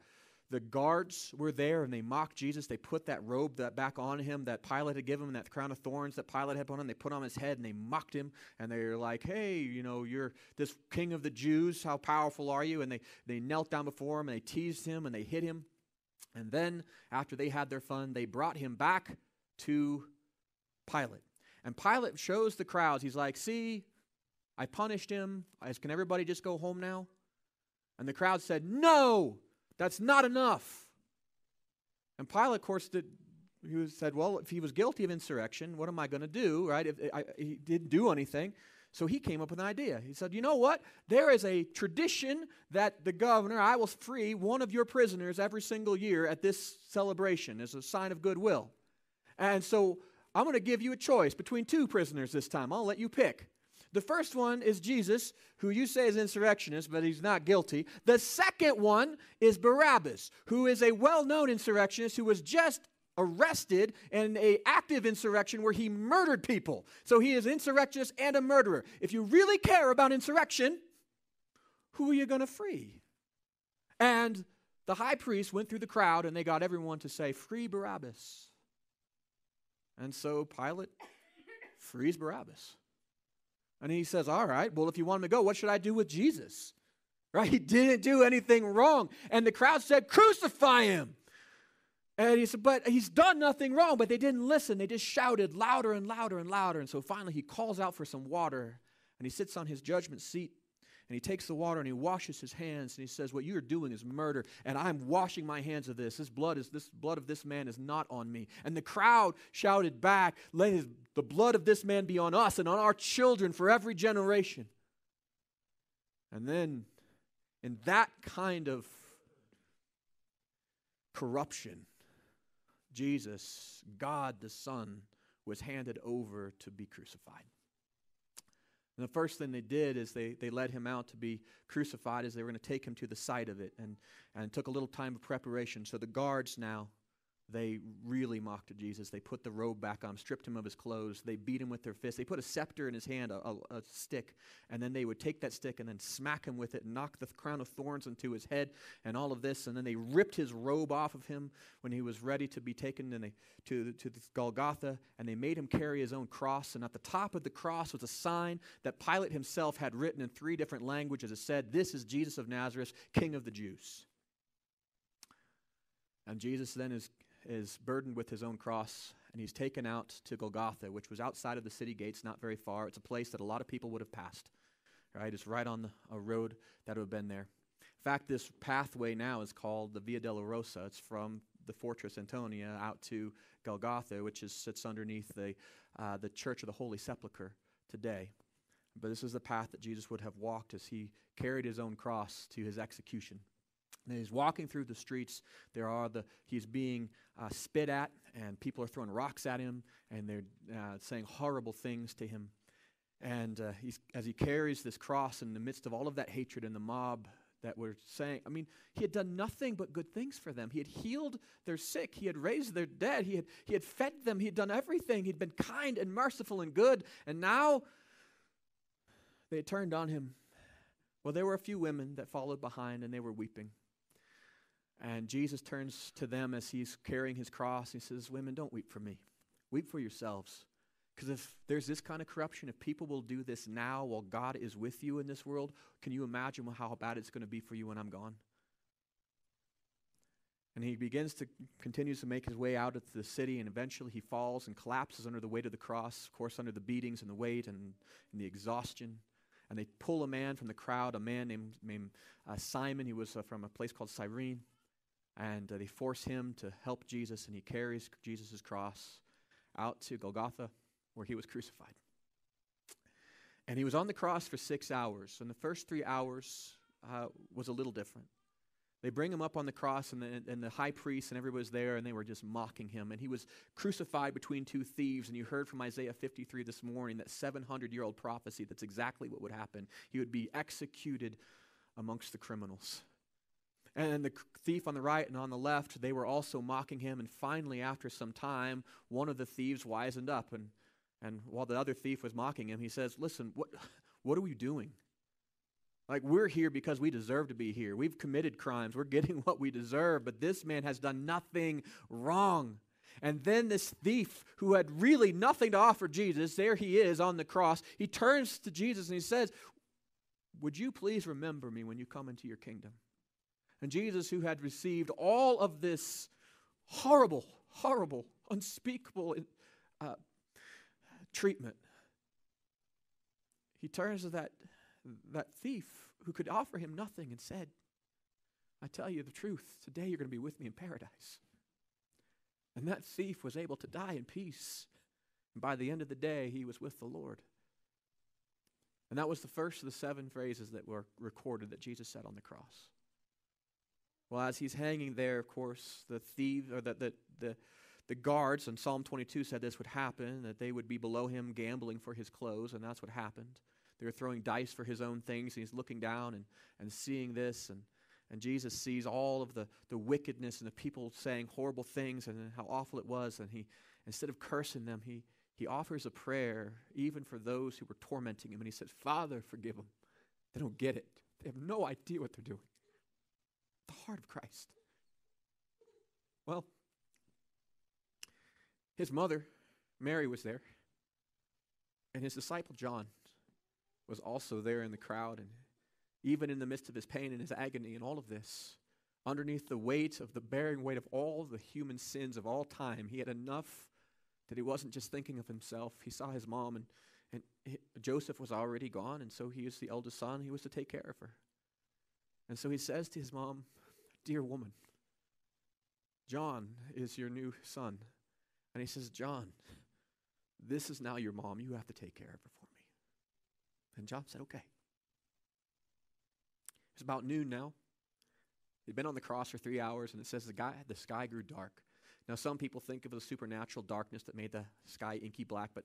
the guards were there and they mocked Jesus. They put that robe that back on him that Pilate had given him, that crown of thorns that Pilate had put on. Him. They put on his head and they mocked him. And they were like, "Hey, you know, you're this king of the Jews. How powerful are you?" And they they knelt down before him and they teased him and they hit him. And then after they had their fun, they brought him back to Pilate. And Pilate shows the crowds, he's like, See, I punished him. Can everybody just go home now? And the crowd said, No, that's not enough. And Pilate, of course, did, he said, Well, if he was guilty of insurrection, what am I going to do, right? If I, he didn't do anything. So he came up with an idea. He said, You know what? There is a tradition that the governor, I will free one of your prisoners every single year at this celebration as a sign of goodwill. And so I'm going to give you a choice between two prisoners this time. I'll let you pick. The first one is Jesus, who you say is insurrectionist, but he's not guilty. The second one is Barabbas, who is a well-known insurrectionist who was just arrested in a active insurrection where he murdered people. So he is insurrectionist and a murderer. If you really care about insurrection, who are you going to free? And the high priest went through the crowd and they got everyone to say, Free Barabbas. And so Pilate frees Barabbas. And he says, All right, well, if you want him to go, what should I do with Jesus? Right? He didn't do anything wrong. And the crowd said, Crucify him. And he said, But he's done nothing wrong. But they didn't listen. They just shouted louder and louder and louder. And so finally he calls out for some water and he sits on his judgment seat and he takes the water and he washes his hands and he says what you're doing is murder and i'm washing my hands of this. This blood is this blood of this man is not on me. And the crowd shouted back let his, the blood of this man be on us and on our children for every generation. And then in that kind of corruption jesus god the son was handed over to be crucified and the first thing they did is they, they led him out to be crucified as they were going to take him to the site of it and, and took a little time of preparation. So the guards now they really mocked Jesus. They put the robe back on stripped him of his clothes. They beat him with their fists. They put a scepter in his hand, a, a, a, stick, and then they would take that stick and then smack him with it and knock the crown of thorns into his head and all of this. And then they ripped his robe off of him when he was ready to be taken they, to, to the Golgotha, and they made him carry his own cross. And at the top of the cross was a sign that Pilate himself had written in three different languages. It said, This is Jesus of Nazareth, King of the Jews. And Jesus then is is burdened with his own cross, and he's taken out to Golgotha, which was outside of the city gates, not very far. It's a place that a lot of people would have passed. Right? It's right on the, a road that would have been there. In fact, this pathway now is called the Via Dolorosa. It's from the fortress Antonia out to Golgotha, which is, sits underneath the, uh, the Church of the Holy Sepulchre today. But this is the path that Jesus would have walked as he carried his own cross to his execution. And he's walking through the streets. There are the he's being uh, spit at, and people are throwing rocks at him, and they're uh, saying horrible things to him. And uh, he's, as he carries this cross in the midst of all of that hatred and the mob that were saying, I mean, he had done nothing but good things for them. He had healed their sick, he had raised their dead, he had, he had fed them, he had done everything. He'd been kind and merciful and good. And now they turned on him. Well, there were a few women that followed behind, and they were weeping. And Jesus turns to them as he's carrying his cross. He says, Women, don't weep for me. Weep for yourselves. Because if there's this kind of corruption, if people will do this now while God is with you in this world, can you imagine how bad it's going to be for you when I'm gone? And he begins to continues to make his way out of the city, and eventually he falls and collapses under the weight of the cross, of course, under the beatings and the weight and, and the exhaustion. And they pull a man from the crowd, a man named, named uh, Simon. He was uh, from a place called Cyrene. And uh, they force him to help Jesus, and he carries Jesus' cross out to Golgotha, where he was crucified. And he was on the cross for six hours. And the first three hours uh, was a little different. They bring him up on the cross, and the, and the high priest and everybody was there, and they were just mocking him. And he was crucified between two thieves. And you heard from Isaiah 53 this morning that 700 year old prophecy that's exactly what would happen. He would be executed amongst the criminals. And the thief on the right and on the left, they were also mocking him. And finally, after some time, one of the thieves wisened up. And, and while the other thief was mocking him, he says, Listen, what, what are we doing? Like, we're here because we deserve to be here. We've committed crimes. We're getting what we deserve. But this man has done nothing wrong. And then this thief, who had really nothing to offer Jesus, there he is on the cross. He turns to Jesus and he says, Would you please remember me when you come into your kingdom? And Jesus, who had received all of this horrible, horrible, unspeakable uh, treatment, he turns to that, that thief who could offer him nothing and said, I tell you the truth, today you're going to be with me in paradise. And that thief was able to die in peace. And by the end of the day, he was with the Lord. And that was the first of the seven phrases that were recorded that Jesus said on the cross. Well, as he's hanging there, of course, the thieves or the, the, the, the guards in Psalm 22 said this would happen, that they would be below him gambling for his clothes, and that's what happened. They were throwing dice for his own things, and he's looking down and, and seeing this, and, and Jesus sees all of the, the wickedness and the people saying horrible things and how awful it was, and he, instead of cursing them, he, he offers a prayer even for those who were tormenting him, and he says, Father, forgive them. They don't get it. They have no idea what they're doing the heart of Christ. Well, his mother, Mary, was there, and his disciple John. was also there in the crowd. And even in the midst of his pain and his agony and all of this, underneath the weight of the bearing weight of all the human sins of all time, he had enough that he wasn't just thinking of himself. He saw his mom, and, and he, Joseph was already gone, and so he was the eldest son. He was to take care of her. And so he says to his mom, Dear woman, John is your new son. And he says, John, this is now your mom. You have to take care of her for me. And John said, Okay. It's about noon now. He'd been on the cross for three hours, and it says the, guy, the sky grew dark. Now, some people think of the supernatural darkness that made the sky inky black, but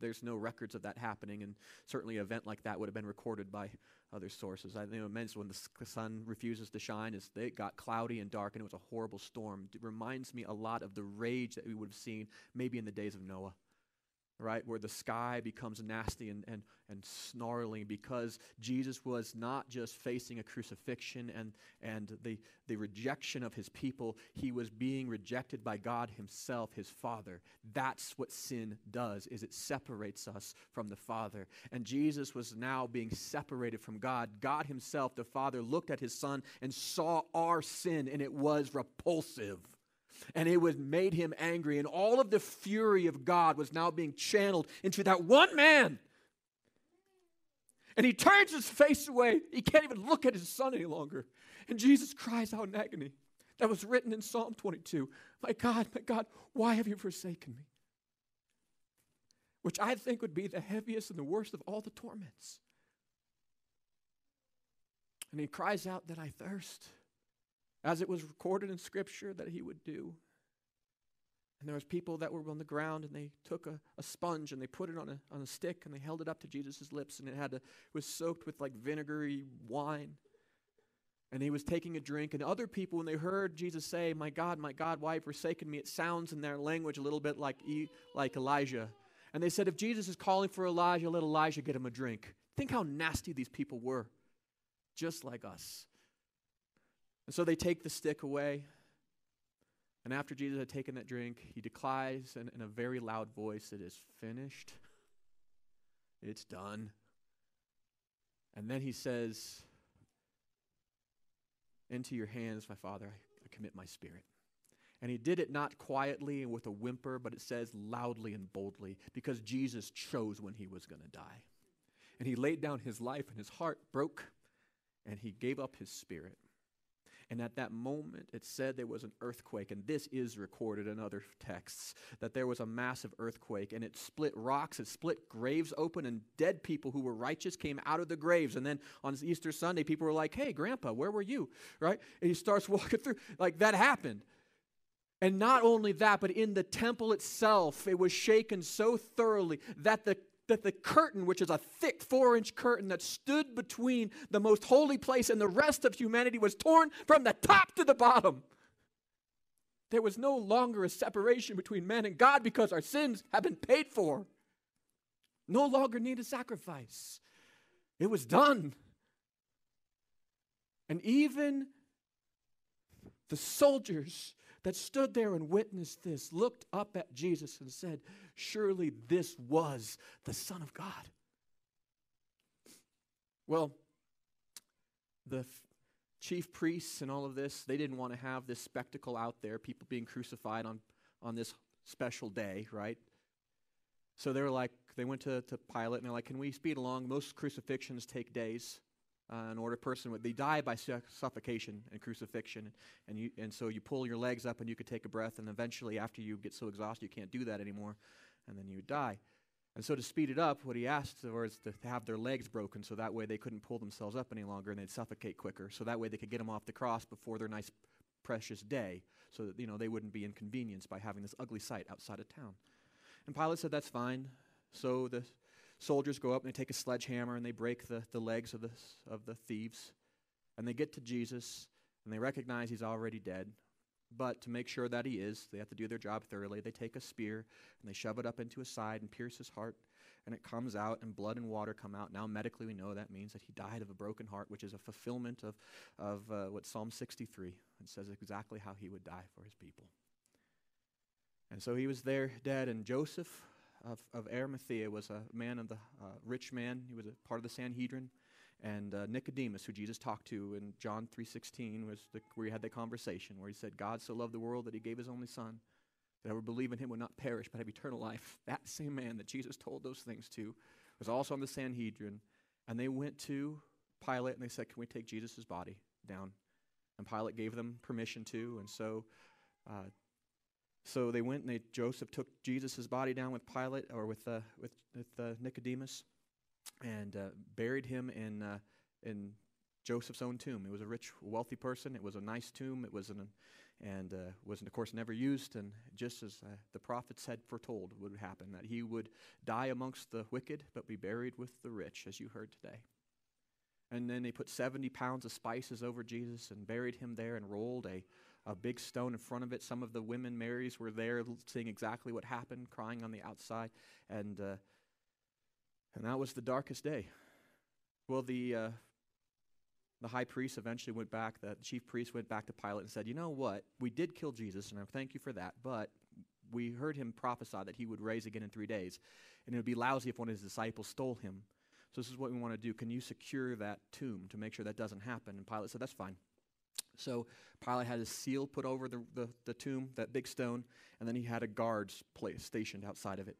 there's no records of that happening, and certainly an event like that would have been recorded by other sources. I know immense when the sun refuses to shine, is it got cloudy and dark, and it was a horrible storm. It reminds me a lot of the rage that we would have seen maybe in the days of Noah right, where the sky becomes nasty and, and, and snarling because Jesus was not just facing a crucifixion and, and the, the rejection of his people, he was being rejected by God himself, his Father. That's what sin does, is it separates us from the Father. And Jesus was now being separated from God. God himself, the Father, looked at his Son and saw our sin, and it was repulsive and it was made him angry. And all of the fury of god was now being channeled into that one man. And he turns his face away. He can't even look at his son any longer. And jesus cries out in agony. That was written in psalm 22 my god my god why have you forsaken me? Which i think would be the heaviest and the worst of all the torments. And he cries out that i thirst as it was recorded in Scripture that he would do. And there was people that were on the ground and they took a, a sponge and they put it on a, on a stick and they held it up to Jesus' lips and it had it was soaked with like vinegary wine. And he was taking a drink. And other people, when they heard Jesus say, My God, my God, why have you forsaken me? It sounds in their language a little bit like, like Elijah. And they said, If Jesus is calling for Elijah, let Elijah get him a drink. Think how nasty these people were, just like us. And so they take the stick away. And after Jesus had taken that drink, he declares in, in a very loud voice, It is finished. It's done. And then he says, Into your hands, my Father, I, I commit my spirit. And he did it not quietly and with a whimper, but it says loudly and boldly, because Jesus chose when he was going to die. And he laid down his life, and his heart broke, and he gave up his spirit. And at that moment, it said there was an earthquake. And this is recorded in other texts that there was a massive earthquake and it split rocks, it split graves open, and dead people who were righteous came out of the graves. And then on Easter Sunday, people were like, Hey, Grandpa, where were you? Right? And he starts walking through. Like that happened. And not only that, but in the temple itself, it was shaken so thoroughly that the that the curtain, which is a thick four inch curtain that stood between the most holy place and the rest of humanity, was torn from the top to the bottom. There was no longer a separation between man and God because our sins have been paid for. No longer need a sacrifice. It was done. And even the soldiers that stood there and witnessed this looked up at Jesus and said, Surely this was the Son of God. Well, the f- chief priests and all of this, they didn't want to have this spectacle out there, people being crucified on, on this special day, right? So they were like, they went to, to Pilate and they're like, Can we speed along? Most crucifixions take days uh, an order person would they die by su- suffocation and crucifixion. And you and so you pull your legs up and you could take a breath and eventually after you get so exhausted you can't do that anymore and then you would die. And so to speed it up what he asked for was to have their legs broken so that way they couldn't pull themselves up any longer and they'd suffocate quicker so that way they could get them off the cross before their nice precious day so that you know they wouldn't be inconvenienced by having this ugly sight outside of town. And pilate said that's fine. So the soldiers go up and they take a sledgehammer and they break the, the legs of the, of the thieves. And they get to Jesus and they recognize he's already dead. But to make sure that he is, they have to do their job thoroughly. They take a spear and they shove it up into his side and pierce his heart. And it comes out, and blood and water come out. Now, medically, we know that means that he died of a broken heart, which is a fulfillment of, of uh, what Psalm 63 it says exactly how he would die for his people. And so he was there dead, and Joseph of, of Arimathea was a man of the uh, rich man. He was a part of the Sanhedrin. And uh, Nicodemus, who Jesus talked to in John 3.16, was the, where he had that conversation, where he said, God so loved the world that he gave his only son, that whoever believe in him would not perish but have eternal life. That same man that Jesus told those things to was also on the Sanhedrin. And they went to Pilate and they said, Can we take Jesus' body down? And Pilate gave them permission to. And so uh, so they went and they, Joseph took Jesus' body down with Pilate or with, uh, with, with uh, Nicodemus and uh, buried him in, uh, in Joseph's own tomb. It was a rich, wealthy person. It was a nice tomb. It was an, and uh, was of course never used. And just as uh, the prophets had foretold would happen, that he would die amongst the wicked, but be buried with the rich, as you heard today. And then they put 70 pounds of spices over Jesus and buried him there and rolled a a big stone in front of it. Some of the women Marys were there seeing exactly what happened, crying on the outside. And, uh, and that was the darkest day. Well, the, uh, the high priest eventually went back, the chief priest went back to Pilate and said, You know what? We did kill Jesus, and I thank you for that, but we heard him prophesy that he would raise again in three days. And it would be lousy if one of his disciples stole him. So this is what we want to do. Can you secure that tomb to make sure that doesn't happen? And Pilate said, That's fine. So Pilate had a seal put over the, the, the, tomb, that big stone, and then he had a guards place stationed outside of it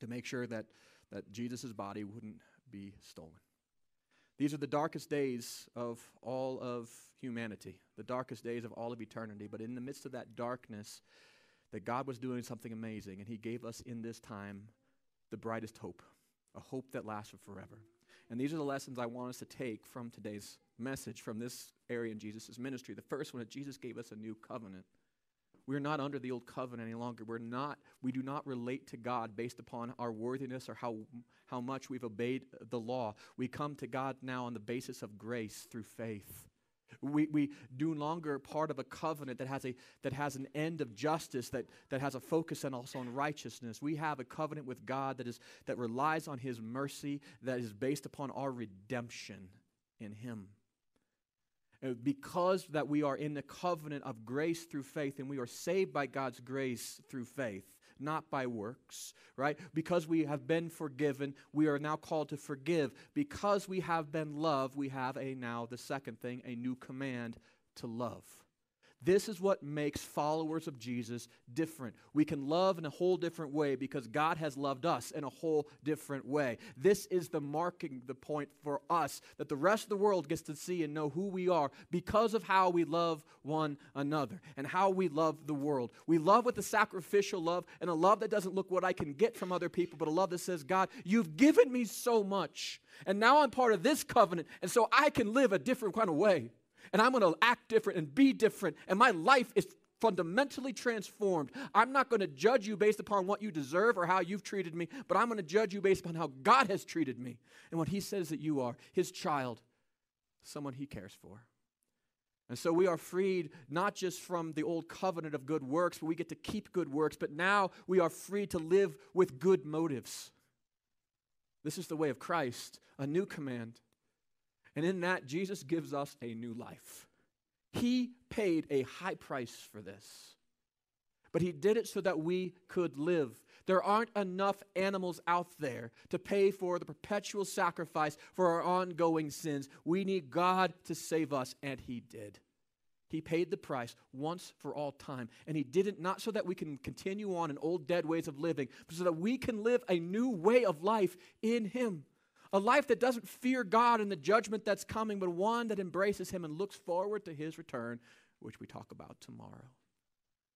to make sure that, that Jesus' body wouldn't be stolen. These are the darkest days of all of humanity, the darkest days of all of eternity. But in the midst of that darkness, that God was doing something amazing, and He gave us in this time the brightest hope, a hope that lasts forever. And these are the lessons I want us to take from today's message, from this area in Jesus' ministry. The first one is Jesus gave us a new covenant. We're not under the old covenant any longer. We're not, we do not relate to God based upon our worthiness or how, how much we've obeyed the law. We come to God now on the basis of grace through faith. We, we no longer part of a covenant that has, a, that has an end of justice, that, that has a focus and also on righteousness. We have a covenant with God that, is, that relies on His mercy, that is based upon our redemption in Him. Uh, because that we are in the covenant of grace through faith and we are saved by God's grace through faith, not by works, right? Because we have been forgiven, we are now called to forgive. Because we have been loved, we have a now, the second thing, a new command to love. This is what makes followers of Jesus different. We can love in a whole different way because God has loved us in a whole different way. This is the marking the point for us that the rest of the world gets to see and know who we are because of how we love one another and how we love the world. We love with a sacrificial love and a love that doesn't look what I can get from other people, but a love that says, God, you've given me so much. And now I'm part of this covenant, and so I can live a different kind of way and I'm going to act different and be different, and my life is fundamentally transformed. I'm not going to judge you based upon what you deserve or how you've treated me, but I'm going to judge you based upon how God has treated me and what He says that you are, His child, someone He cares for. And so we are freed not just from the old covenant of good works, but we get to keep good works, but now we are free to live with good motives. This is the way of Christ, a new command. And in that, Jesus gives us a new life. He paid a high price for this, but He did it so that we could live. There aren't enough animals out there to pay for the perpetual sacrifice for our ongoing sins. We need God to save us, and He did. He paid the price once for all time. And He did it not so that we can continue on in old dead ways of living, but so that we can live a new way of life in Him. A life that doesn't fear God and the judgment that's coming, but one that embraces Him and looks forward to His return, which we talk about tomorrow.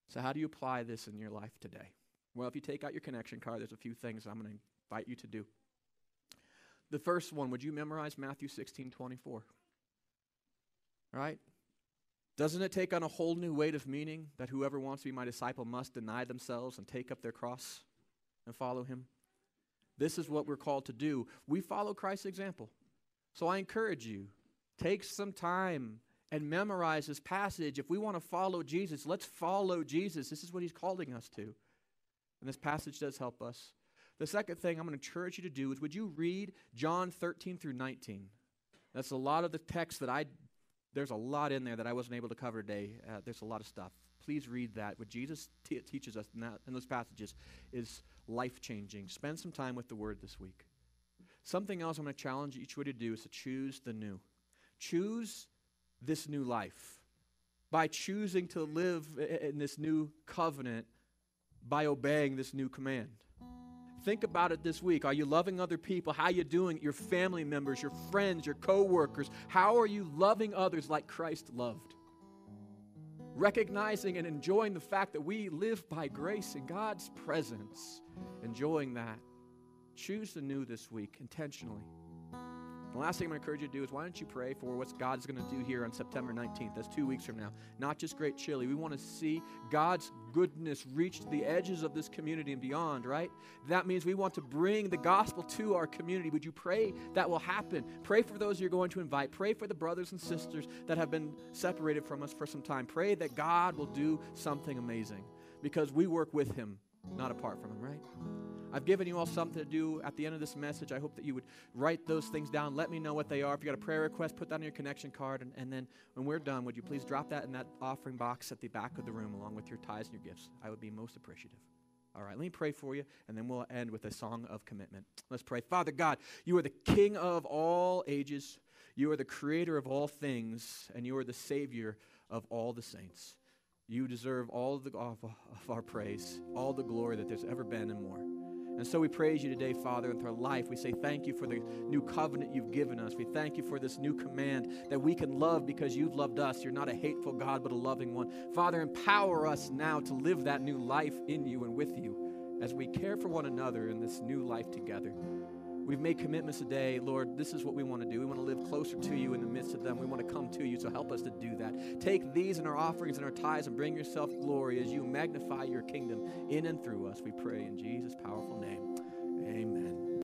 So, how do you apply this in your life today? Well, if you take out your connection card, there's a few things I'm going to invite you to do. The first one, would you memorize Matthew 16 24? Right? Doesn't it take on a whole new weight of meaning that whoever wants to be my disciple must deny themselves and take up their cross and follow him? This is what we're called to do. We follow Christ's example. So I encourage you, take some time and memorize this passage. If we want to follow Jesus, let's follow Jesus. This is what he's calling us to. And this passage does help us. The second thing I'm going to encourage you to do is would you read John 13 through 19? That's a lot of the text that I, there's a lot in there that I wasn't able to cover today. Uh, there's a lot of stuff. Please read that. What Jesus t- teaches us in, that, in those passages is life changing. Spend some time with the Word this week. Something else I'm going to challenge each of you to do is to choose the new. Choose this new life by choosing to live in this new covenant by obeying this new command. Think about it this week. Are you loving other people? How are you doing? Your family members, your friends, your coworkers. How are you loving others like Christ loved? Recognizing and enjoying the fact that we live by grace in God's presence. Enjoying that. Choose the new this week intentionally. The last thing I'm going to encourage you to do is why don't you pray for what God's going to do here on September 19th? That's two weeks from now. Not just Great Chili. We want to see God's goodness reach the edges of this community and beyond, right? That means we want to bring the gospel to our community. Would you pray that will happen? Pray for those you're going to invite. Pray for the brothers and sisters that have been separated from us for some time. Pray that God will do something amazing because we work with Him, not apart from Him, right? I've given you all something to do at the end of this message. I hope that you would write those things down. Let me know what they are. If you got a prayer request, put that on your connection card. And, and then when we're done, would you please drop that in that offering box at the back of the room along with your tithes and your gifts? I would be most appreciative. All right, let me pray for you, and then we'll end with a song of commitment. Let's pray. Father God, you are the King of all ages, you are the creator of all things, and you are the Savior of all the saints. You deserve all of, the, of, of our praise, all the glory that there's ever been, and more. And so we praise you today, Father, and through our life. We say thank you for the new covenant you've given us. We thank you for this new command that we can love because you've loved us. You're not a hateful God, but a loving one. Father, empower us now to live that new life in you and with you as we care for one another in this new life together. We've made commitments today, Lord. This is what we want to do. We want to live closer to you in the midst of them. We want to come to you, so help us to do that. Take these and our offerings and our tithes and bring yourself glory as you magnify your kingdom in and through us. We pray in Jesus' powerful name. Amen.